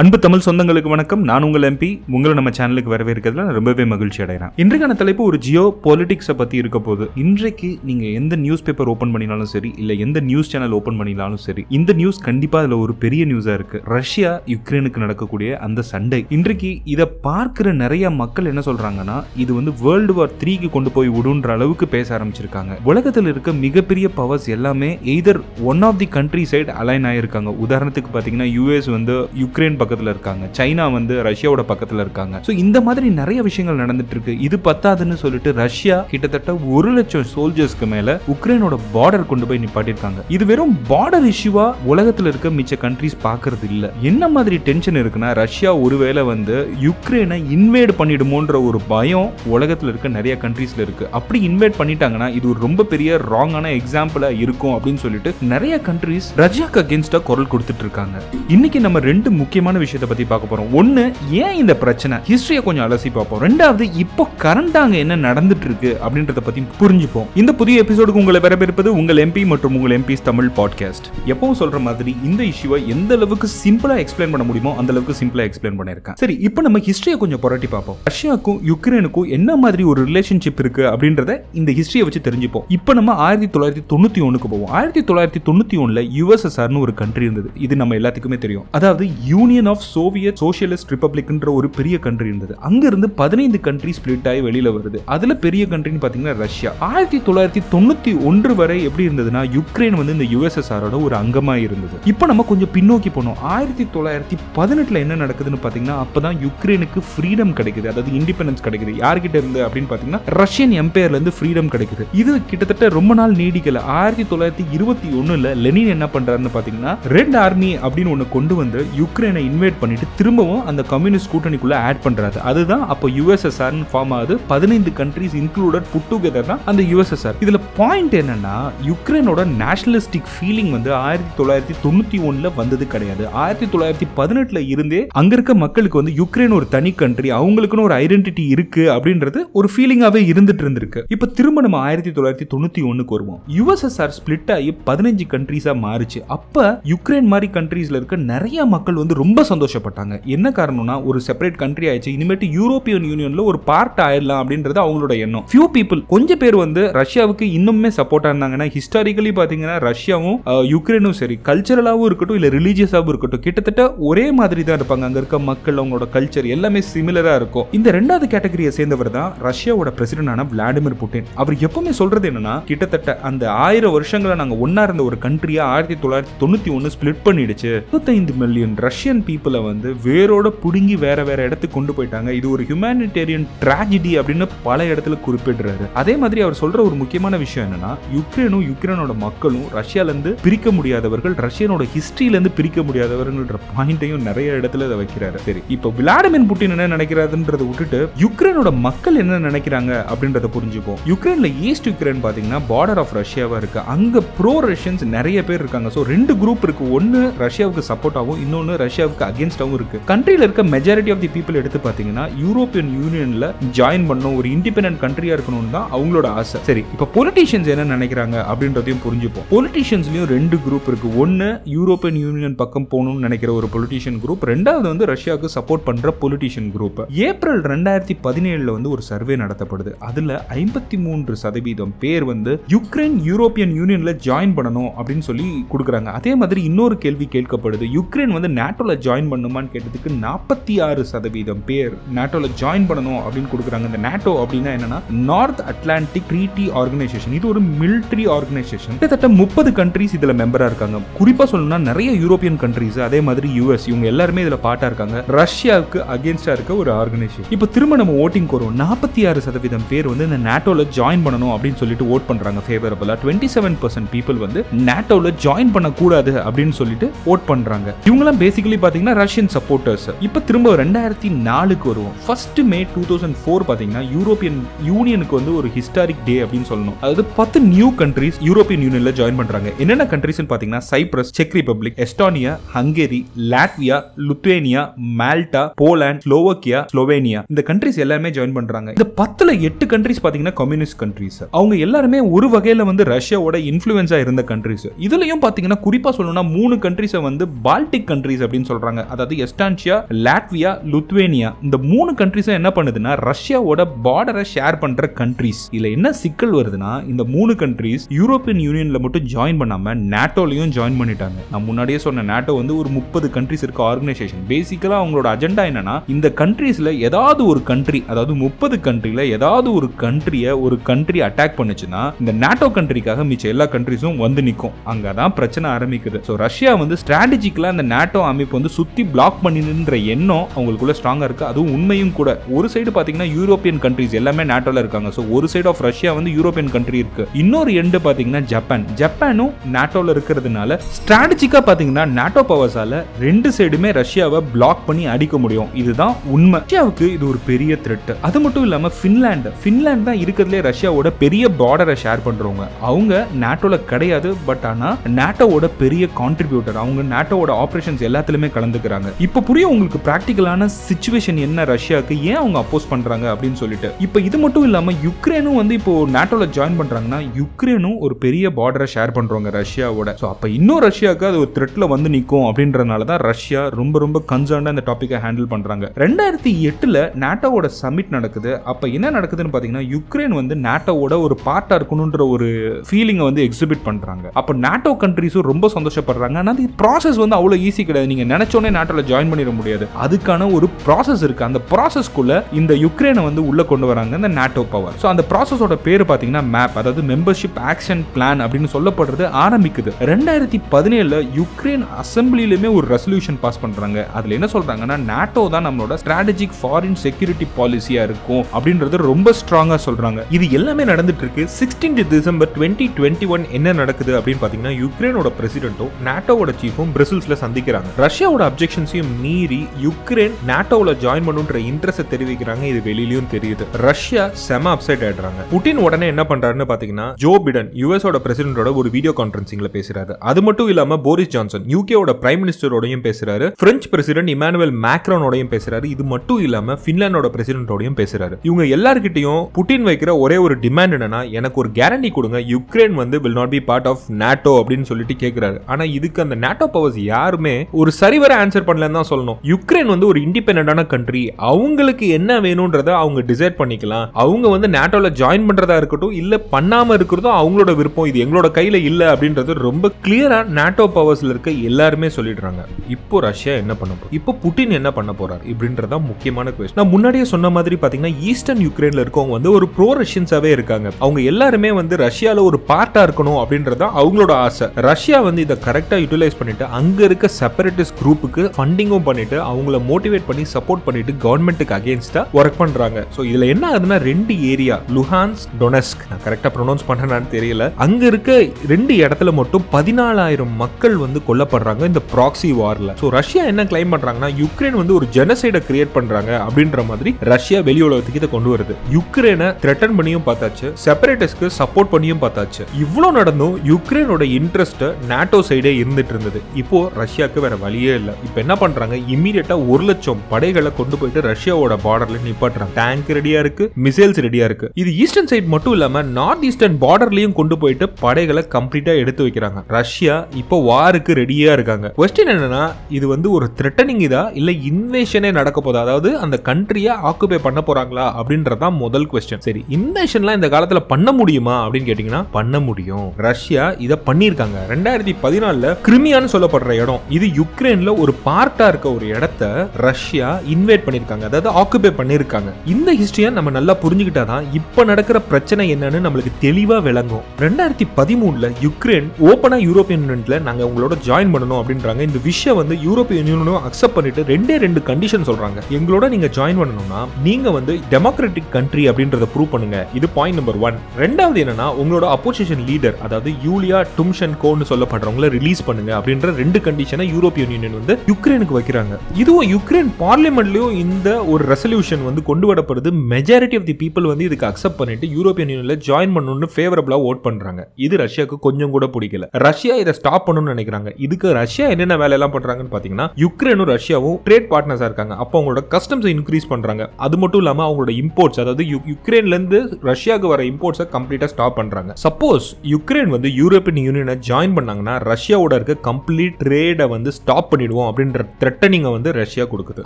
அன்பு தமிழ் சொந்தங்களுக்கு வணக்கம். நான் உங்கள் எம்பி உங்களை நம்ம சேனலுக்கு வரவேற்கிறதுல நான் ரொம்பவே மகிழ்ச்சி அடைகிறேன். இன்றைக்கான தலைப்பு ஒரு ஜியோ பாலிடிக்ஸை பற்றி இருக்க போது இன்றைக்கு நீங்கள் எந்த நியூஸ் பேப்பர் ஓப்பன் பண்ணினாலும் சரி இல்லை எந்த நியூஸ் சேனல் ஓப்பன் பண்ணினாலும் சரி இந்த நியூஸ் கண்டிப்பாக அதில் ஒரு பெரிய நியூஸாக இருக்குது ரஷ்யா யுக்ரைனுக்கு நடக்கக்கூடிய அந்த சண்டை. இன்றைக்கு இதை பார்க்குற நிறைய மக்கள் என்ன சொல்கிறாங்கன்னா இது வந்து வேர்ல்டு வார் த்ரீக்கு கொண்டு போய் விடுன்ற அளவுக்கு பேச ஆரம்பிச்சிருக்காங்க. உலகத்தில் இருக்க மிகப்பெரிய பவர்ஸ் எல்லாமே either one of the country side align ஆகியிருக்காங்க உதாரணத்துக்கு பார்த்தீங்கன்னா யூஎஸ் வந்து யுக்ரைன் பக்கத்தில் இருக்காங்க. சைனா வந்து ரஷ்யாவோட பக்கத்தில் இருக்காங்க. ஸோ இந்த மாதிரி நிறைய விஷயங்கள் நடந்துட்டு இருக்கு இது பத்தாதுன்னு சொல்லிட்டு ரஷ்யா கிட்டத்தட்ட ஒரு லட்சம் சோல்ஜர்ஸ்க்கு மேல உக்ரைனோட பார்டர் கொண்டு போய் நிப்பாட்டிருக்காங்க இது வெறும் பார்டர் இஷ்யூவா உலகத்தில் இருக்க மிச்ச கண்ட்ரிஸ் பாக்குறது இல்ல என்ன மாதிரி டென்ஷன் இருக்குன்னா ரஷ்யா ஒருவேளை வந்து யுக்ரைனை இன்வேட் பண்ணிடுமோன்ற ஒரு பயம் உலகத்தில் இருக்க நிறைய கண்ட்ரீஸ்ல இருக்கு. அப்படி இன்வைட் பண்ணிட்டாங்கன்னா இது ஒரு ரொம்ப பெரிய ராங்கான எக்ஸாம்பிளா இருக்கும் அப்படின்னு சொல்லிட்டு நிறைய கண்ட்ரிஸ் ரஷ்யாக்கு அகேன்ஸ்டா குரல் கொடுத்துட்டு இருக்காங்க இன்னைக்கு நம்ம ரெண்டு முக்கியமான விஷயத்தை பற்றி பார்க்க போறோம். ஒன்னு ஏன் இந்த பிரச்சனை? ஹிஸ்ட்ரியை கொஞ்சம் அலசி பார்ப்போம். ரெண்டாவது இப்போ கரண்டாங்க என்ன நடந்துட்டு இருக்கு அப்படின்றத பற்றி புரிஞ்சுப்போம். இந்த புதிய எபிசோடுக்கு உங்களை வரவேற்பது உங்கள் எம்பி மற்றும் உங்கள் எம்பிஸ் தமிழ் பாட்காஸ்ட் எப்பவும் சொல்ற மாதிரி இந்த இஷ்யூவை எந்த அளவுக்கு சிம்பிளா எக்ஸ்பிளைன் பண்ண முடியுமோ அந்த அளவுக்கு சிம்பிளாக எக்ஸ்பிளைன் பண்ணிருக்கேன் சரி இப்போ நம்ம ஹிஸ்ட்ரியை கொஞ்சம் புரட்டி பார்ப்போம். ரஷ்யாவுக்கும் யுக்ரைனுக்கும் என்ன மாதிரி ஒரு ரிலேஷன்ஷிப் இருக்கு அப்படின்றத இந்த ஹிஸ்டரியை வச்சு தெரிஞ்சுப்போம். இப்போ நம்ம ஆயிரத்தி தொள்ளாயிரத்தி தொண்ணூத்தி ஒண்ணுக்கு போவோம். ஆயிரத்தி தொள்ளாயிரத்தி தொண்ணூத்தி ஒண்ணுல யுஎஸ்எஸ்ஆர்னு ஒரு கண்ட்ரி இருந்தது. இது நம்ம எல்லாத்துக்குமே தெரியும். அதாவது யூனியன் ஆஃப் சோவியத் சோசியலிஸ்ட் ரிப்பப்ளிக்ன்ற ஒரு பெரிய கண்ட்ரி இருந்தது. அங்க இருந்து பதினைந்து கண்ட்ரி ஸ்பிளிட் ஆகி வெளியில வருது. அதுல பெரிய கண்ட்ரின்னு பாத்தீங்கன்னா ரஷ்யா ஆயிரத்தி தொள்ளாயிரத்தி தொண்ணூத்தி ஒன்று வரை எப்படி இருந்ததுன்னா யுக்ரைன் வந்து இந்த யுஎஸ்எஸ்ஆரோட ஒரு அங்கமா இருந்தது. இப்போ நம்ம கொஞ்சம் பின்னோக்கி போனோம். ஆயிரத்தி தொள்ளாயிரத்தி பதினெட்டில் என்ன நடக்குதுன்னு பார்த்தீங்கன்னா அப்போ தான் யுக்ரைனுக்கு ஃப்ரீடம் கிடைக்குது. அதாவது இண்டிபெண்டன்ஸ் கிடைக்குது. யார்கிட்ட இருந்து அப்படின்னு பார்த்தீங்கன்னா ரஷ்யன் எம்பையர்லேருந்து ஃப்ரீடம் கிடைக்குது. இது கிட்டத்தட்ட ரொம்ப நாள் நீடிக்கல. ஆயிரத்தி தொள்ளாயிரத்தி இருபத்தி ஒன்றில் லெனின் என்ன பண்றாருன்னு பார்த்தீங்கன்னா ரெட் ஆர்மி அப்படின்னு ஒன்று கொண்டு வந்து யுக்ரைனை இன்வைட் பண்ணிட்டு திரும்பவும் அந்த கம்யூனிஸ்ட் கூட்டணிக்குள்ள ஆட் பண்றாரு. அதுதான் அப்போ யூஎஸ்எஸ்ஆர்னு ஃபார்ம் ஆகுது. பதினைந்து கண்ட்ரிஸ் இன்க்ளூடட் புட் டுகெதர் தான் அந்த யூஎஸ்எஸ்ஆர் இதுல பாயிண்ட் என்னன்னா யுக்ரைனோட நேஷனலிஸ்டிக் ஃபீலிங் வந்து ஆயிரத்தி தொள்ளாயிரத்தி தொண்ணூத்தி ஒன்றில் வந்தது கிடையாது. ஆயிரத்தி தொள்ளாயிரத்தி பதினெட்டுல இருந்தே அங்க இருக்க மக்களுக்கு வந்து யுக்ரைன் ஒரு தனி கண்ட்ரி அவங்களுக்குன்னு ஒரு ஐடென்டிட்டி இருக்கு அப்படின்றது ஒரு ஃபீலிங்காவே இருந்துட்டு இருந்திருக்கு. இப்போ திரும்ப நம்ம ஆயிரத்தி தொள்ளாயிரத்தி தொண்ணூத்தி ஒன்றுக்கு வருவோம். யுஎஸ்எஸ்ஆர் ஸ்பிளிட் ஆகி பதினஞ்சு கண்ட்ரிஸா மாறுச்சு. அப்ப யுக்ரைன் மாதிரி கண்ட்ரீஸில் இருக்க நிறைய மக்கள் வந்து ரொம்ப ரொம்ப சந்தோஷப்பட்டாங்க. என்ன காரணம்னா ஒரு செப்பரேட் கண்ட்ரி ஆயிடுச்சு. இனிமேட்டு யூரோப்பியன் யூனியன்ல ஒரு பார்ட் ஆயிடலாம் அப்படின்றது அவங்களோட எண்ணம். ஃபியூ பீப்புள் கொஞ்சம் பேர் வந்து ரஷ்யாவுக்கு இன்னுமே சப்போர்ட்டா இருந்தாங்கன்னா ஹிஸ்டாரிக்கலி பாத்தீங்கன்னா ரஷ்யாவும் யுக்ரைனும் சரி கல்ச்சரலாவும் இருக்கட்டும் இல்ல ரிலீஜியஸாவும் இருக்கட்டும் கிட்டத்தட்ட ஒரே மாதிரி தான் இருப்பாங்க. அங்க இருக்க மக்கள் அவங்களோட கல்ச்சர் எல்லாமே சிமிலரா இருக்கும். இந்த ரெண்டாவது கேட்டகரியை சேர்ந்தவர் தான் ரஷ்யாவோட பிரசிடென்டான விளாடிமிர் புட்டின் அவர் எப்பவுமே சொல்றது என்னன்னா கிட்டத்தட்ட அந்த ஆயிரம் வருஷங்களை நாங்க ஒன்னா இருந்த ஒரு கண்ட்ரியா ஆயிரத்தி தொள்ளாயிரத்தி தொண்ணூத்தி ஒன்னு ஸ்பிளிட் பண்ணிடுச்சு. இருபத்தைந்து மில்லியன் ரஷ்யன் பீப்புளை வந்து வேரோட பிடுங்கி வேற வேற இடத்துக்கு கொண்டு போயிட்டாங்க. இது ஒரு ஹியூமானிட்டேரியன் ட்ராஜடி அப்படின்னு பல இடத்துல குறிப்பிடுறாரு. அதே மாதிரி அவர் சொல்ற ஒரு முக்கியமான விஷயம் என்னன்னா யுக்ரைனும் யுக்ரைனோட மக்களும் ரஷ்யால இருந்து பிரிக்க முடியாதவர்கள் ரஷ்யனோட ஹிஸ்டரியில இருந்து பிரிக்க முடியாதவர்கள்ன்ற பாயிண்டையும் நிறைய இடத்துல இதை வைக்கிறாரு. சரி இப்போ விளாடிமிர் புட்டின் என்ன நினைக்கிறாருன்றதை விட்டுட்டு யுக்ரைனோட மக்கள் என்ன நினைக்கிறாங்க அப்படின்றத புரிஞ்சுப்போம் யுக்ரைன்ல ஈஸ்ட் யுக்ரைன் பாத்தீங்கன்னா பார்டர் ஆஃப் ரஷ்யாவா இருக்கு. அங்க ப்ரோ ரஷ்யன்ஸ் நிறைய பேர் இருக்காங்க. ஸோ ரெண்டு குரூப் இருக்கு. ஒன்னு ரஷ்யாவுக்கு சப்போர்ட்டாகவும் இன்னொன்னு ரஷ்யாவுக்கு அகேன்ஸ்டாகவும் இருக்கு. கண்ட்ரியில் இருக்க மெஜாரிட்டி ஆஃப் தி பீப்புள் எடுத்து பார்த்தீங்கன்னா யூரோப்பியன் யூனியனில் ஜாயின் பண்ணும் ஒரு இண்டிபெண்ட் கண்ட்ரியா இருக்கணும்னு தான் அவங்களோட ஆசை. சரி இப்போ பொலிட்டீஷியன்ஸ் என்ன நினைக்கிறாங்க அப்படின்றதையும் புரிஞ்சுப்போம். பொலிட்டீஷியன்ஸ்லையும் ரெண்டு குரூப் இருக்கு. ஒன்று யூரோப்பியன் யூனியன் பக்கம் போகணும்னு நினைக்கிற ஒரு பொலிட்டீஷியன் குரூப் ரெண்டாவது வந்து ரஷ்யாவுக்கு சப்போர்ட் பண்ற பொலிட்டீஷியன் குரூப் ஏப்ரல் ரெண்டாயிரத்தி பதினேழுல வந்து ஒரு சர்வே நடத்தப்படுது. அதுல ஐம்பத்தி மூன்று சதவீதம் பேர் வந்து யுக்ரைன் யூரோப்பியன் யூனியன்ல ஜாயின் பண்ணணும் அப்படின்னு சொல்லி கொடுக்குறாங்க. அதே மாதிரி இன்னொரு கேள்வி கேட்கப்படுது. யுக்ரைன் வந்து நாட்டோல ஜாயின் பண்ணுமான்னு கேட்டதுக்கு நாற்பத்தி ஆறு சதவீதம் பேர் நேட்டோவில் ஜாயின் பண்ணணும் அப்படின்னு கொடுக்குறாங்க. இந்த நாட்டோ அப்படின்னா என்னன்னா நார்த் அட்லாண்டிக் ட்ரீட்டி ஆர்கனைசேஷன் இது ஒரு மிலிட்டரி ஆர்கனைசேஷன் கிட்டத்தட்ட முப்பது கண்ட்ரிஸ் இதில் மெம்பராக இருக்காங்க. குறிப்பாக சொல்லணும்னா நிறைய யூரோப்பியன் கண்ட்ரிஸ் அதே மாதிரி யூஎஸ் இவங்க எல்லாருமே இதில் பாட்டாக இருக்காங்க. ரஷ்யாவுக்கு அகேன்ஸ்டாக இருக்க ஒரு ஆர்கனைசேஷன் இப்போ திரும்ப நம்ம ஓட்டிங் வரும் நாற்பத்தி ஆறு சதவீதம் பேர் வந்து இந்த நேட்டோவில் ஜாயின் பண்ணணும் அப்படின்னு சொல்லிட்டு ஓட் பண்ணுறாங்க ஃபேவரபுளாக டுவெண்ட்டி செவன் பர்சன்ட் பீப்புள் வந்து நேட்டோவில் ஜாயின் பண்ணக்கூடாது அப்படின்னு சொல்லிட்டு ஓட் பண்ணுறாங்க இவங்கெல்லாம் பேசிக்கலி பார்த்தீங்கன்னா ரஷ்யன் சப்போர்ட்டர்ஸ் இப்போ திரும்ப ரெண்டாயிரத்தி நாலுக்கு வருவோம். First May two thousand four பாத்தீங்கன்னா யூரோப்பியன் யூனியனுக்கு வந்து ஒரு ஹிஸ்டாரிக் டே அப்படின்னு சொல்லணும். அதாவது பத்து நியூ கண்ட்ரிஸ் யூரோப்பியன் யூனியன்ல ஜாயின் பண்றாங்க. என்னென்ன கண்ட்ரிஸ் பார்த்தீங்கன்னா Cyprus check Republic Estonia Hungary Latvia Lithuania Malta Poland Slovakia Slovenia இந்த கண்ட்ரிஸ் எல்லாமே ஜாயின் பண்றாங்க. இந்த பத்துல எட்டு கண்ட்ரிஸ் பாத்தீங்கன்னா கம்யூனிஸ்ட் கண்ட்ரிஸ் அவங்க எல்லாருமே ஒரு வகையில வந்து ரஷ்யாவோட இன்ஃபுளுன்ஸா இருந்த கண்ட்ரிஸ் இதுலயும் பாத்தீங்கன்னா குறிப்பா சொல்லணும்னா மூணு கண்ட்ரிஸை வந்து பால்டிக் கண்ட்ரிஸ் அப்படின்னு சொல்றாங்க. சொல்றாங்க. அதாவது எஸ்டான்சியா லாட்வியா லுத்வேனியா. இந்த மூணு கண்ட்ரிஸும் என்ன பண்ணுதுன்னா ரஷ்யாவோட பார்டரை ஷேர் பண்ற கண்ட்ரிஸ் இதுல என்ன சிக்கல் வருதுன்னா இந்த மூணு கண்ட்ரிஸ் யூரோப்பியன் யூனியன்ல மட்டும் ஜாயின் பண்ணாம நேட்டோலையும் ஜாயின் பண்ணிட்டாங்க. நான் முன்னாடியே சொன்ன நேட்டோ வந்து ஒரு முப்பது கண்ட்ரிஸ் இருக்க ஆர்கனைசேஷன் பேசிக்கலா அவங்களோட அஜெண்டா என்னன்னா இந்த கண்ட்ரீஸ்ல ஏதாவது ஒரு கண்ட்ரி அதாவது முப்பது கண்ட்ரில ஏதாவது ஒரு கண்ட்ரியை ஒரு கண்ட்ரி அட்டாக் பண்ணுச்சுன்னா இந்த நாட்டோ கண்ட்ரிக்காக மிச்ச எல்லா கண்ட்ரிஸும் வந்து நிற்கும் அங்கதான் பிரச்சனை ஆரம்பிக்குது. ஸோ ரஷ்யா வந்து ஸ்ட்ராட்டஜிக்கலா இந்த நாட்டோ அமைப்பு வந்து சுற்றி பிளாக் பண்ணின்ற எண்ணம் அவங்களுக்குள்ள ஸ்ட்ராங்காக இருக்கு. அதுவும் உண்மையும் கூட. ஒரு சைடு பார்த்தீங்கன்னா யூரோப்பியன் கண்ட்ரிஸ் எல்லாமே நேட்டோவில் இருக்காங்க. ஸோ ஒரு சைடு ஆஃப் ரஷ்யா வந்து யூரோப்பியன் கண்ட்ரி இருக்கு. இன்னொரு எண்டு பார்த்தீங்கன்னா ஜப்பான் ஜப்பானும் நேட்டோவில் இருக்கிறதுனால ஸ்ட்ராட்டஜிக்காக பார்த்தீங்கன்னா நேட்டோ பவர்ஸால ரெண்டு சைடுமே ரஷ்யாவை பிளாக் பண்ணி அடிக்க முடியும். இதுதான் உண்மை. ரஷ்யாவுக்கு இது ஒரு பெரிய த்ரெட் அது மட்டும் இல்லாமல் ஃபின்லாண்டு பின்லாந்து தான் இருக்கிறதுலே ரஷ்யாவோட பெரிய பார்டரை ஷேர் பண்ணுறவங்க அவங்க நேட்டோவில் கிடையாது. பட் ஆனால் நேட்டோவோட பெரிய கான்ட்ரிபியூட்டர் அவங்க நேட்டோவோட ஆப்ரேஷன்ஸ் எல்லாத்துலேயுமே கலந்துக்கிறாங்க. இப்போ புரியும் உங்களுக்கு பிராக்டிக்கலான சுச்சுவேஷன் என்ன ரஷ்யாவுக்கு ஏன் அவங்க அப்போஸ் பண்றாங்க அப்படின்னு சொல்லிட்டு. இப்போ இது மட்டும் இல்லாம யுக்ரைனும் வந்து இப்போ நாட்டோல ஜாயின் பண்றாங்கன்னா யுக்ரைனும் ஒரு பெரிய பார்டரை ஷேர் பண்றவங்க ரஷ்யாவோட. ஸோ அப்போ இன்னும் ரஷ்யாவுக்கு அது ஒரு த்ரெட்ல வந்து நிற்கும் அப்படின்றனால தான் ரஷ்யா ரொம்ப ரொம்ப கன்சர்ன்டா இந்த டாப்பிக்கை ஹேண்டில் பண்றாங்க. ரெண்டாயிரத்தி எட்டுல நாட்டோவோட சமிட் நடக்குது. அப்ப என்ன நடக்குதுன்னு பாத்தீங்கன்னா யுக்ரைன் வந்து நேட்டோவோட ஒரு பார்ட்டா இருக்கணும்ன்ற ஒரு ஃபீலிங்கை வந்து எக்ஸிபிட் பண்றாங்க. அப்ப நாட்டோ கண்ட்ரிஸும் ரொம்ப சந்தோஷப்படுறாங்க. ஆனா அது ப்ராசஸ் வந்து அவ்வளோ ஈஸி கிடையாது. நீங்க நினைச்சோனே நாட்டில் ஜாயின் பண்ணிட முடியாது. அதுக்கான ஒரு ப்ராசஸ் இருக்கு. அந்த ப்ராசஸ்க்குள்ள இந்த யுக்ரைனை வந்து உள்ள கொண்டு வராங்க இந்த நாட்டோ பவர் ஸோ அந்த ப்ராசஸோட பேர் பார்த்தீங்கன்னா மேப் அதாவது மெம்பர்ஷிப் ஆக்ஷன் பிளான் அப்படின்னு சொல்லப்படுறது ஆரம்பிக்குது. ரெண்டாயிரத்தி பதினேழுல யுக்ரைன் அசம்பிளிலுமே ஒரு ரெசல்யூஷன் பாஸ் பண்றாங்க. அதுல என்ன சொல்றாங்கன்னா நாட்டோ தான் நம்மளோட ஸ்ட்ராட்டஜிக் ஃபாரின் செக்யூரிட்டி பாலிசியா இருக்கும் அப்படின்றது ரொம்ப ஸ்ட்ராங்கா சொல்றாங்க. இது எல்லாமே நடந்துட்டு இருக்கு. Sixteen December twenty twenty one என்ன நடக்குது அப்படின்னு பாத்தீங்கன்னா யுக்ரைனோட பிரசிடென்ட்டும் நாட்டோவோட சீஃபும் பிரசில்ஸ்ல சந்திக்கிறாங்க. ரஷ்யாவோட அப்ஜெக்ஷன்ஸையும் மீறி யுக்ரைன் நாட்டோல ஜாயின் பண்ணுன்ற இன்ட்ரெஸ்ட் தெரிவிக்கிறாங்க. இது வெளியிலயும் தெரியுது. ரஷ்யா செம அப்செட் ஆயிடுறாங்க. புட்டின் உடனே என்ன பண்றாருன்னு பாத்தீங்கன்னா ஜோ பிடன் யூஎஸோட பிரசிடென்டோட ஒரு வீடியோ கான்பரன்சிங்ல பேசுறாரு. அது மட்டும் இல்லாம போரிஸ் ஜான்சன் யூகேவோட பிரைம் மினிஸ்டரோடையும் பேசுறாரு. பிரெஞ்சு பிரசிடென்ட் இமானுவல் மேக்ரோனோடையும் பேசுறாரு. இது மட்டும் இல்லாம பின்லாண்டோட பிரசிடென்டோடையும் பேசுறாரு. இவங்க எல்லார்கிட்டையும் புட்டின் வைக்கிற ஒரே ஒரு டிமாண்ட் என்னன்னா எனக்கு ஒரு கேரண்டி கொடுங்க யுக்ரைன் வந்து will not be part of NATO அப்படின்னு சொல்லிட்டு கேட்கிறாரு ஆனா இதுக்கு அந்த நாட்டோ பவர்ஸ் யாருமே ஒரு சரிவர ஆன்சர் பண்ணலன்னு தான் சொல்லணும். யுக்ரைன் வந்து ஒரு இண்டிபெண்டான கண்ட்ரி அவங்களுக்கு என்ன வேணும்ன்றத அவங்க டிசைட் பண்ணிக்கலாம். அவங்க வந்து நேட்டோல ஜாயின் பண்றதா இருக்கட்டும் இல்ல பண்ணாம இருக்கிறதும் அவங்களோட விருப்பம். இது எங்களோட கையில இல்ல அப்படின்றது ரொம்ப கிளியரா நாட்டோ பவர்ஸ்ல இருக்க எல்லாருமே சொல்லிடுறாங்க. இப்போ ரஷ்யா என்ன பண்ண போறோம் இப்போ புட்டின் என்ன பண்ண போறாரு? இப்படின்றதா முக்கியமான கொஸ்டின் நான் முன்னாடியே சொன்ன மாதிரி பாத்தீங்கன்னா ஈஸ்டர்ன் யுக்ரைன்ல இருக்கவங்க வந்து ஒரு ப்ரோ ரஷ்யன்ஸாவே இருக்காங்க. அவங்க எல்லாருமே வந்து ரஷ்யால ஒரு பார்ட்டா இருக்கணும் அப்படின்றத அவங்களோட ஆசை. ரஷ்யா வந்து இதை கரெக்டா யூட்டிலைஸ் பண்ணிட்டு அங்க இருக்க செப்பரேட்டிஸ்ட் குரூப்புக்கு ஃபண்டிங்கும் பண்ணிட்டு அவங்கள மோட்டிவேட் பண்ணி சப்போர்ட் பண்ணிட்டு கவர்மெண்ட்டுக்கு அகேன்ஸ்டா ஒர்க் பண்றாங்க. ஸோ இதுல என்ன ஆகுதுன்னா ரெண்டு ஏரியா லுஹான்ஸ் டொனஸ்க் நான் கரெக்டா ப்ரொனவுன்ஸ் பண்ணனான்னு தெரியல. அங்க இருக்க ரெண்டு இடத்துல மட்டும் பதினாலாயிரம் மக்கள் வந்து கொல்லப்படுறாங்க இந்த ப்ராக்சி வார்ல ஸோ ரஷ்யா என்ன கிளைம் பண்றாங்கன்னா யுக்ரைன் வந்து ஒரு ஜெனசைடை கிரியேட் பண்றாங்க அப்படின்ற மாதிரி ரஷ்யா வெளி உலகத்துக்கு இதை கொண்டு வருது. யுக்ரைனை த்ரெட்டன் பண்ணியும் பார்த்தாச்சு. செப்பரேட்டிஸ்க்கு சப்போர்ட் பண்ணியும் பார்த்தாச்சு. இவ்வளோ நடந்தும் யுக்ரைனோட இன்ட்ரெஸ்ட் நாட்டோ சைடே இருந்துட்டு இருந்தது. இப்போ ரஷ்யாவுக்கு வேற வழியே இல்லை. இப்போ என்ன பண்றாங்க? இமீடியட்டா ஒரு லட்சம் படைகளை கொண்டு போயிட்டு ரஷ்யாவோட பார்டர்ல நிப்பாட்டுறாங்க. டேங்க் ரெடியா இருக்கு மிசைல்ஸ் ரெடியா இருக்கு. இது ஈஸ்டர்ன் சைட் மட்டும் இல்லாம நார்த் ஈஸ்டர்ன் பார்டர்லயும் கொண்டு போயிட்டு படைகளை கம்ப்ளீட்டா எடுத்து வைக்கிறாங்க. ரஷ்யா இப்போ வாருக்கு ரெடியா இருக்காங்க. கொஸ்டின் என்னன்னா இது வந்து ஒரு த்ரெட்டனிங் இதா? இல்ல இன்வேஷனே நடக்க போதா? அதாவது அந்த கண்ட்ரியை ஆக்குபை பண்ண போறாங்களா? அப்படின்றதான் முதல் கொஸ்டின் சரி இன்வேஷன்லாம் இந்த காலத்துல பண்ண முடியுமா? அப்படின்னு கேட்டீங்கன்னா பண்ண முடியும். ரஷ்யா இதை பண்ணியிருக்காங்க. ரெண்டாயிரத்தி பதினாலுல கிரிமியான்னு சொல்லப்படுற இடம். இது யுக்ரைன்ல ஒரு பார்ட்டா இருக்க ஒரு இடத்த ரஷ்யா இன்வைட் பண்ணிருக்காங்க. அதாவது ஆக்குபை பண்ணிருக்காங்க. இந்த ஹிஸ்டரியை நம்ம நல்லா புரிஞ்சுக்கிட்டாதான் இப்ப நடக்கிற பிரச்சனை என்னன்னு நம்மளுக்கு தெளிவா விளங்கும். ரெண்டாயிரத்தி பதிமூணுல யுக்ரைன் ஓப்பனா யூரோப்பியன் யூனியன்ல நாங்க உங்களோட ஜாயின் பண்ணணும் அப்படின்றாங்க. இந்த விஷயம் வந்து யூரோப்பியன் யூனியனும் அக்செப்ட் பண்ணிட்டு ரெண்டே ரெண்டு கண்டிஷன் சொல்றாங்க. எங்களோட நீங்க ஜாயின் பண்ணணும்னா நீங்க வந்து டெமோக்ராட்டிக் கண்ட்ரி அப்படின்றத ப்ரூவ் பண்ணுங்க. இது பாயிண்ட் நம்பர் ஒன் ரெண்டாவது என்னன்னா உங்களோட அப்போசிஷன் லீடர் அதாவது யூலியா டும்ஷன் கோன்னு சொல்லப்படுறவங்கள ரிலீஸ் பண்ணுங்க அப்படின்ற ரெண்டு கண்டிஷனை யூரோப்பியன் யூனியன் வந்து யுக்ரைனுக்கு வைக்கிறாங்க. இதுவும் யுக்ரைன் பார்லிமெண்ட்லயும் இந்த ஒரு ரெசல்யூஷன் வந்து கொண்டு வரப்படுது மெஜாரிட்டி ஆஃப் தி பீப்புள் வந்து இதுக்கு அக்செப்ட் பண்ணிட்டு யூரோப்பியன் யூனியன்ல ஜாயின் பண்ணணும்னு ஃபேவரபிளா ஓட் பண்றாங்க. இது ரஷ்யாவுக்கு கொஞ்சம் கூட பிடிக்கல. ரஷ்யா இதை ஸ்டாப் பண்ணணும்னு நினைக்கிறாங்க. இதுக்கு ரஷ்யா என்னென்ன வேலையெல்லாம் பண்றாங்கன்னு பாத்தீங்கன்னா யுக்ரைனும் ரஷ்யாவும் ட்ரேட் பார்ட்னர்ஸா இருக்காங்க. அப்போ அவங்களோட கஸ்டம்ஸ் இன்க்ரீஸ் பண்றாங்க. அது மட்டும் இல்லாம அவங்களோட இம்போர்ட்ஸ் அதாவது யுக்ரைன்ல இருந்து ரஷ்யாவுக்கு வர இம்போர்ட்ஸை கம்ப்ளீட்டா ஸ்டாப் பண்றாங்க. சப்போஸ் யுக்ரைன் வந்து யூரோப்பியன் யூனியனை ஜாயின் பண்ணாங்கன்னா ரஷ்யாவோட இருக்க கம்ப்ளீட் ட்ரேடை வந்து ஸ்டாப் பண்ணி பண்ணிடுவோம் அப்படின்ற த்ரெட்டை வந்து ரஷ்யா கொடுக்குது.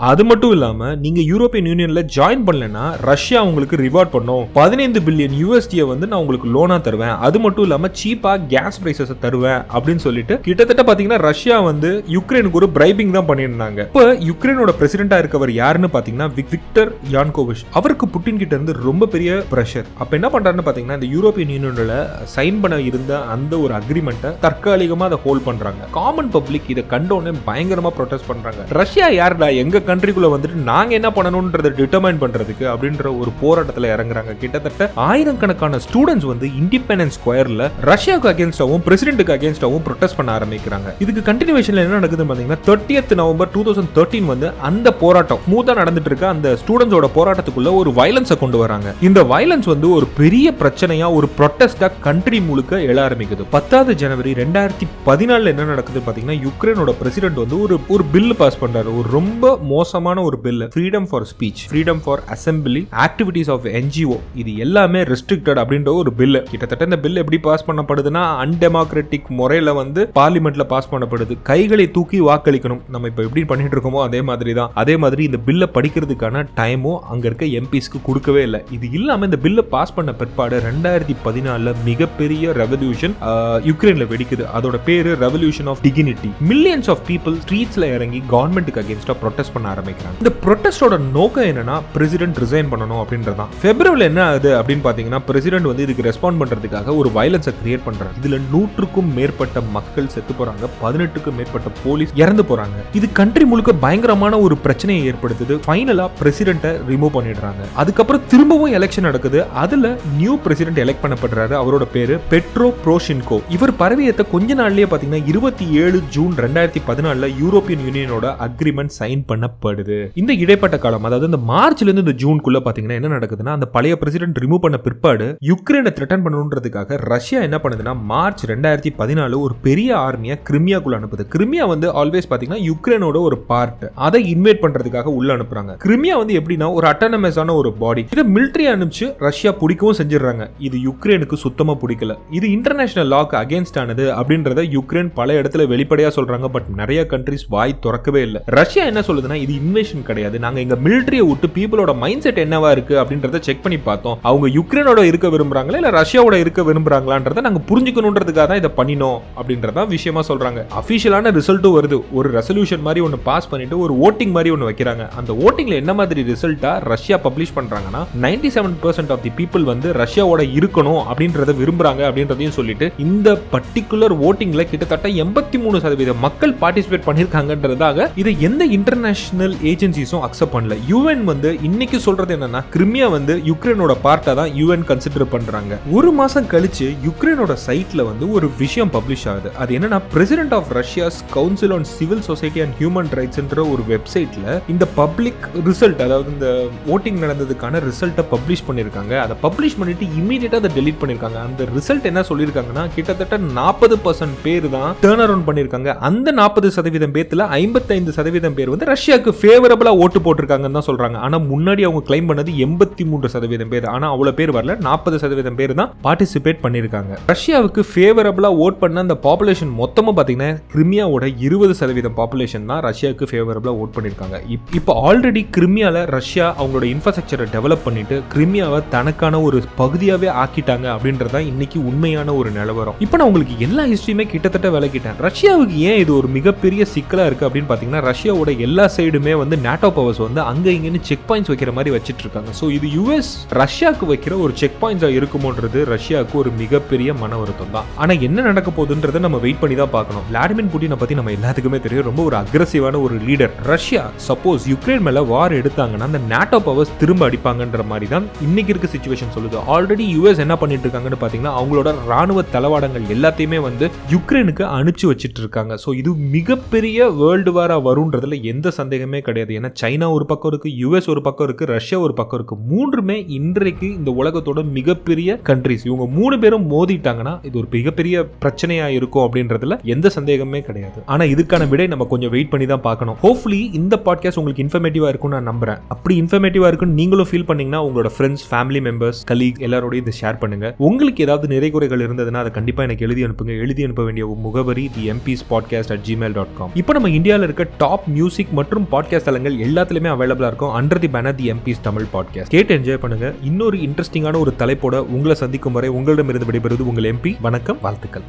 அது மட்டும் இல்லாம நீங்க யூரோப்பியன் யூனியன்ல ஜாயின் பண்ணலன்னா ரஷ்யா உங்களுக்கு ரிவார்ட் பண்ணும். பதினைந்து பில்லியன் யூஎஸ்டியை வந்து நான் உங்களுக்கு லோனா தருவேன். அது மட்டும் இல்லாம சீப்பா கேஸ் பிரைசஸ் தருவேன் அப்படின்னு சொல்லிட்டு கிட்டத்தட்ட பாத்தீங்கன்னா ரஷ்யா வந்து யுக்ரைனுக்கு ஒரு பிரைபிங் தான் பண்ணியிருந்தாங்க. இப்போ யுக்ரைனோட பிரசிடென்டா இருக்கவர் யாருன்னு பார்த்தீங்கன்னா விக்டர் யான்கோவிஷ். அவருக்கு புட்டின் கிட்ட இருந்து ரொம்ப பெரிய ப்ரெஷர் அப்போ என்ன பண்றாருன்னு பார்த்தீங்கன்னா இந்த யூரோப்பியன் யூனியனில் சைன் பண்ண இருந்த அந்த ஒரு அக்ரிமெண்ட்டை தற்காலிகமாக அதை ஹோல்ட் பண்றாங்க. காமன் பப்ளிக் இதை கண்டோன்னே பயங்கரமாக ப்ரொடெஸ்ட் பண்ணுறாங்க ரஷ்யா யார்டா? எங்கள் கண்ட்ரிக்குள்ளே வந்துட்டு நாங்க என்ன பண்ணணும்ன்றதை டிட்டர்மைன் பண்றதுக்கு அப்படின்ற ஒரு போராட்டத்தில் இறங்குறாங்க. கிட்டத்தட்ட ஆயிரக்கணக்கான ஸ்டூடெண்ட்ஸ் வந்து இண்டிபெண்டன்ஸ் ஸ்கொயரில் ரஷ்யாவுக்கு அகேன்ஸ்டாகவும் பிரசிடென்ட்டுக்கு அகேன்ஸ்டாகவும் ப்ரொடெஸ்ட் பண்ண ஆரம்பிக்கிறாங்க. இதுக்கு கண்டினியூஷன்ல என்ன நடக்குதுன்னு பார்த்தீங்கன்னா thirtieth November two thousand thirteen வந்து அந்த போராட்டம் ஸ்மூத்தா நடந்துட்டு இருக்க அந்த ஸ்டூடெண்ட்ஸோட போராட்டத்துக்குள்ள ஒரு வயலன்ஸை கொண்டு வராங்க. இந்த வயலன்ஸ் வந்து ஒரு பெரிய பிரச்சனையா ஒரு ப்ரொட்டஸ்டா கண்ட்ரி முழுக்க எழ ஆரம்பிக்குது. பத்தாவது ஜனவரி ரெண்டாயிரத்தி பதினாலில் என்ன நடக்குது பார்த்தீங்கன்னா யுக்ரைனோட பிரசிடென்ட் வந்து ஒரு ஒரு பில் பாஸ் பண்றாரு. ஒரு ரொம்ப மோசமான ஒரு bill freedom for speech freedom for assembly activities of NGO இது எல்லாமே ரெஸ்ட்ரிக்டட் அப்படின்ற ஒரு பில் கிட்டத்தட்ட இந்த பில் எப்படி பாஸ் பண்ணப்படுதுன்னா அன்டெமோக்ராட்டிக் முறையில வந்து பார்லிமெண்ட்ல பாஸ் பண்ணப்படுது. கைகளை தூக்கி வாக்களிக்கணும். நம்ம இப்ப எப்படி பண்ணிட்டு இருக்கோமோ அதே மாதிரி தான் அதே மாதிரி இந்த பில்லை படிக்கிறதுக்கான டைமும் அங்க இருக்க எம்பிஸ்க்கு கொடுக்கவே இல்லை. இது இல்லாம இந்த பில்லை பாஸ் பண்ண பிற்பாடு ரெண்டாயிரத்தி பதினாலுல மிகப்பெரிய ரெவல்யூஷன் யுக்ரைன்ல வெடிக்குது. அதோட பேரு revolution of dignity millions of people ஸ்ட்ரீட்ஸில் இறங்கி கவர்மெண்ட்டுக்கு அகேன்ஸ்டாக ப்ரொட்டஸ்ட் பண்ண ஆரம்பிக்கிறாங்க. இந்த ப்ரொட்டஸ்டோட நோக்கம் என்னன்னா பிரசிடென்ட் ரிசைன் பண்ணணும் அப்படின்றதான் பிப்ரவரியில் என்ன ஆகுது அப்படின்னு பார்த்தீங்கன்னா பிரசிடென்ட் வந்து இதுக்கு ரெஸ்பாண்ட் பண்ணுறதுக்காக ஒரு வயலன்ஸை கிரியேட் பண்ணுறாரு இதில் நூற்றுக்கும் மேற்பட்ட மக்கள் செத்து போகிறாங்க பதினெட்டுக்கும் மேற்பட்ட போலீஸ் இறந்து போகிறாங்க இது கண்ட்ரி முழுக்க பயங்கரமான ஒரு பிரச்சனையை ஏற்படுத்துது. ஃபைனலாக பிரசிடென்ட்டை ரிமூவ் பண்ணிடுறாங்க. அதுக்கப்புறம் திரும்பவும் எலெக்ஷன் நடக்குது. அதில் நியூ பிரசிடென்ட் எலெக்ட் பண்ணப்படுறாரு. அவரோட பேர் பெட்ரோ ப்ரோஷின்கோ. இவர் பதவியேற்ற கொஞ்ச நாள்லேயே பார்த்தீங்கன்னா இருபத்தி ஏழு ஜூன் ரெண்டாயிரத்தி பதினாலில் யூரோப்பியன் யூனியனோட அக்ரிமெண்ட் சைன் பண்ணப்படுது. இந்த இடைப்பட்ட காலம் அதாவது இந்த மார்ச்ல இருந்து இந்த ஜூன்குள்ள பாத்தீங்கன்னா என்ன நடக்குதுன்னா அந்த பழைய பிரசிடென்ட் ரிமூவ் பண்ண பிற்பாடு யுக்ரைனை த்ரெட்டன் பண்ணணுன்றதுக்காக ரஷ்யா என்ன பண்ணுதுன்னா மார்ச் ரெண்டாயிரத்தி பதினாலு ஒரு பெரிய ஆர்மியை கிரிமியாக்குள்ள அனுப்புது. கிரிமியா வந்து ஆல்வேஸ் பாத்தீங்கன்னா யுக்ரைனோட ஒரு பார்ட் அதை இன்வைட் பண்றதுக்காக உள்ள அனுப்புறாங்க. கிரிமியா வந்து எப்படின்னா ஒரு அட்டானமஸான ஒரு பாடி இதை மிலிட்டரி அனுப்பிச்சு ரஷ்யா பிடிக்கவும் செஞ்சிடறாங்க. இது யுக்ரைனுக்கு சுத்தமா பிடிக்கல. இது இன்டர்நேஷனல் லாக்கு அகேன்ஸ்ட் ஆனது அப்படின்றத யுக்ரைன் பல இடத்துல வெளிப்படையா சொல்றாங்க. பட் நிறைய கண்ட்ரி கண்ட்ரிஸ் வாய் திறக்கவே இல்லை. ரஷ்யா என்ன சொல்லுதுன்னா இது இன்வேஷன் கிடையாது. நாங்க எங்க மிலிட்டரியை விட்டு பீப்புளோட மைண்ட் செட் என்னவா இருக்கு அப்படின்றத செக் பண்ணி பார்த்தோம். அவங்க யுக்ரைனோட இருக்க விரும்புறாங்களா இல்ல ரஷ்யாவோட இருக்க விரும்புறாங்களான்றத நாங்க புரிஞ்சுக்கணுன்றதுக்காக தான் இதை பண்ணினோம் அப்படின்றத விஷயமா சொல்றாங்க. அபிஷியலான ரிசல்ட்டும் வருது. ஒரு ரெசல்யூஷன் மாதிரி ஒன்று பாஸ் பண்ணிட்டு ஒரு ஓட்டிங் மாதிரி ஒன்று வைக்கிறாங்க. அந்த ஓட்டிங்ல என்ன மாதிரி ரிசல்ட்டா ரஷ்யா பப்ளிஷ் பண்றாங்கன்னா 97% seven percent of the people வந்து ரஷ்யாவோட இருக்கணும் அப்படின்றத விரும்புறாங்க அப்படின்றதையும் சொல்லிட்டு இந்த பர்டிகுலர் ஓட்டிங்ல கிட்டத்தட்ட எண்பத்தி மூணு சதவீத மக்கள் பார்ட்டிசிபேட் பண்ணி பண்ணியிருக்காங்கன்றதாக இதை எந்த இன்டர்நேஷனல் ஏஜென்சிஸும் அக்செப்ட் பண்ணல. யூஎன் வந்து இன்னைக்கு சொல்றது என்னன்னா கிரிமியா வந்து யுக்ரைனோட பார்ட்டா தான் யூஎன் கன்சிடர் பண்றாங்க. ஒரு மாசம் கழிச்சு யுக்ரைனோட சைட்ல வந்து ஒரு விஷயம் பப்ளிஷ் ஆகுது. அது என்னன்னா president of Russia's council on civil society and human ரைட்ஸ்ன்ற ஒரு வெப்சைட்ல இந்த பப்ளிக் ரிசல்ட் அதாவது இந்த ஓட்டிங் நடந்ததுக்கான ரிசல்ட்டை பப்ளிஷ் பண்ணிருக்காங்க. அதை பப்ளிஷ் பண்ணிட்டு இமீடியட்டா அதை டெலிட் பண்ணிருக்காங்க. அந்த ரிசல்ட் என்ன சொல்லியிருக்காங்கன்னா கிட்டத்தட்ட நாற்பது பர்சன்ட் பேர் தான் டேர்ன் அரௌண்ட் பண்ணியிருக்காங்க அந்த நாற்பது சதவீதம் பேத்தில் ஐம்பத்தைந்து சதவீதம் பேர் வந்து ரஷ்யாவுக்கு ஃபேவரபுளாக ஓட்டு போட்டிருக்காங்கன்னு தான் சொல்கிறாங்க ஆனால் முன்னாடி அவங்க கிளைம் பண்ணது எண்பத்தி மூன்று சதவீதம் பேர். ஆனால் அவ்வளோ பேர் வரல. நாற்பது சதவீதம் பேர் தான் பார்ட்டிசிபேட் பண்ணியிருக்காங்க. ரஷ்யாவுக்கு ஃபேவரபுளாக ஓட் பண்ண அந்த பாப்புலேஷன் மொத்தமாக பார்த்தீங்கன்னா கிரிமியாவோட இருபது சதவீதம் பாப்புலேஷன் தான் ரஷ்யாவுக்கு ஃபேவரபுளாக ஓட் பண்ணியிருக்காங்க. இப்- இப்போ ஆல்ரெடி கிரிமியாவில் ரஷ்யா அவங்களோட இன்ஃப்ராஸ்ட்ரக்சரை டெவலப் பண்ணிட்டு கிரிமியாவை தனக்கான ஒரு பகுதியாகவே ஆக்கிட்டாங்க அப்படின்றதா இன்னைக்கு உண்மையான ஒரு நிலவரம். இப்போ நான் உங்களுக்கு எல்லா ஹிஸ்ட்ரியுமே கிட்டத்தட்ட விளக்கிட்டேன். ரஷ்யாவுக்கு ஏன் இது ஒரு மிகப்பெரிய சிக்கலாக இருக்குது அப்படின்னு பார்த்தீங்கன்னா ரஷ்யாவோட எல்லா சைடுமே வந்து நேட்டோ பவர்ஸ் வந்து அங்கே இங்கேன்னு செக் பாயிண்ட்ஸ் வைக்கிற மாதிரி வச்சுட்டு இருக்காங்க. ஸோ இது யுஎஸ் ரஷ்யாவுக்கு வைக்கிற ஒரு செக் பாயிண்ட்ஸாக இருக்குமோன்றது ரஷ்யாவுக்கு ஒரு மிகப்பெரிய மன வருத்தம் தான். ஆனால் என்ன நடக்க போகுதுன்றதை நம்ம வெயிட் பண்ணி தான் பார்க்கணும். விளாடிமிர் புட்டினை பற்றி நம்ம எல்லாத்துக்குமே தெரியும். ரொம்ப ஒரு அக்ரஸிவான ஒரு லீடர் ரஷ்யா சப்போஸ் யுக்ரைன் மேலே வார் எடுத்தாங்கன்னா அந்த நேட்டோ பவர்ஸ் திரும்ப அடிப்பாங்கன்ற மாதிரி தான் இன்னைக்கு இருக்க சுச்சுவேஷன் சொல்லுது. ஆல்ரெடி யுஎஸ் என்ன பண்ணிட்டு இருக்காங்கன்னு பார்த்தீங்கன்னா அவங்களோட ராணுவ தளவாடங்கள் எல்லாத்தையுமே வந்து யுக்ரைனுக்கு அனுப்பிச்சு வச்சிட்டு இருக்காங்க. ஸோ இது மிகப்பெரிய வேர்ல்டு வாராக வரும்ன்றதுல எந்த சந்தேகமே கிடையாது. ஏன்னா சைனா ஒரு பக்கம் இருக்குது யுஎஸ் ஒரு பக்கம் இருக்குது ரஷ்யா ஒரு பக்கம் இருக்குது மூன்றுமே இன்றைக்கு இந்த உலகத்தோட மிகப்பெரிய கண்ட்ரிஸ் இவங்க மூணு பேரும் மோதிட்டாங்கன்னா இது ஒரு மிகப்பெரிய பிரச்சனையாக இருக்கும் அப்படின்றதுல எந்த சந்தேகமே கிடையாது. ஆனால் இதுக்கான விடை நம்ம கொஞ்சம் வெயிட் பண்ணி தான் பார்க்கணும். ஹோப்ஃபுல்லி இந்த பாட்காஸ்ட் உங்களுக்கு இன்ஃபர்மேட்டிவாக இருக்கும்னு நான் நம்புறேன். அப்படி இன்ஃபர்மேட்டிவாக இருக்குன்னு நீங்களும் ஃபீல் பண்ணீங்கன்னா உங்களோட ஃப்ரெண்ட்ஸ் ஃபேமிலி மெம்பர்ஸ் கலீக் எல்லாரோடையும் இதை ஷேர் பண்ணுங்க. உங்களுக்கு ஏதாவது நிறை குறைகள் இருந்ததுன்னா அதை கண்டிப்பாக எனக்கு எழுதி அனுப்புங்க. எழுதி அனுப்ப வேண்டிய முகவரி the MBS podcast at gmail dot com இப்போ நம்ம இந்தியாவில் இருக்க டாப் மியூசிக் மற்றும் பாட்காஸ்ட் தலங்கள் எல்லாத்துலேயுமே அவைலபிளாக இருக்கும். Under the banner the MBS Tamil podcast கேட்டு என்ஜாய் பண்ணுங்க. இன்னொரு இன்ட்ரெஸ்டிங்கான ஒரு தலைப்போட உங்களை சந்திக்கும் வரை உங்களிடமிருந்து விடைபெறுவது உங்கள் எம்பி வணக்கம் வாழ்த்துக்கள்.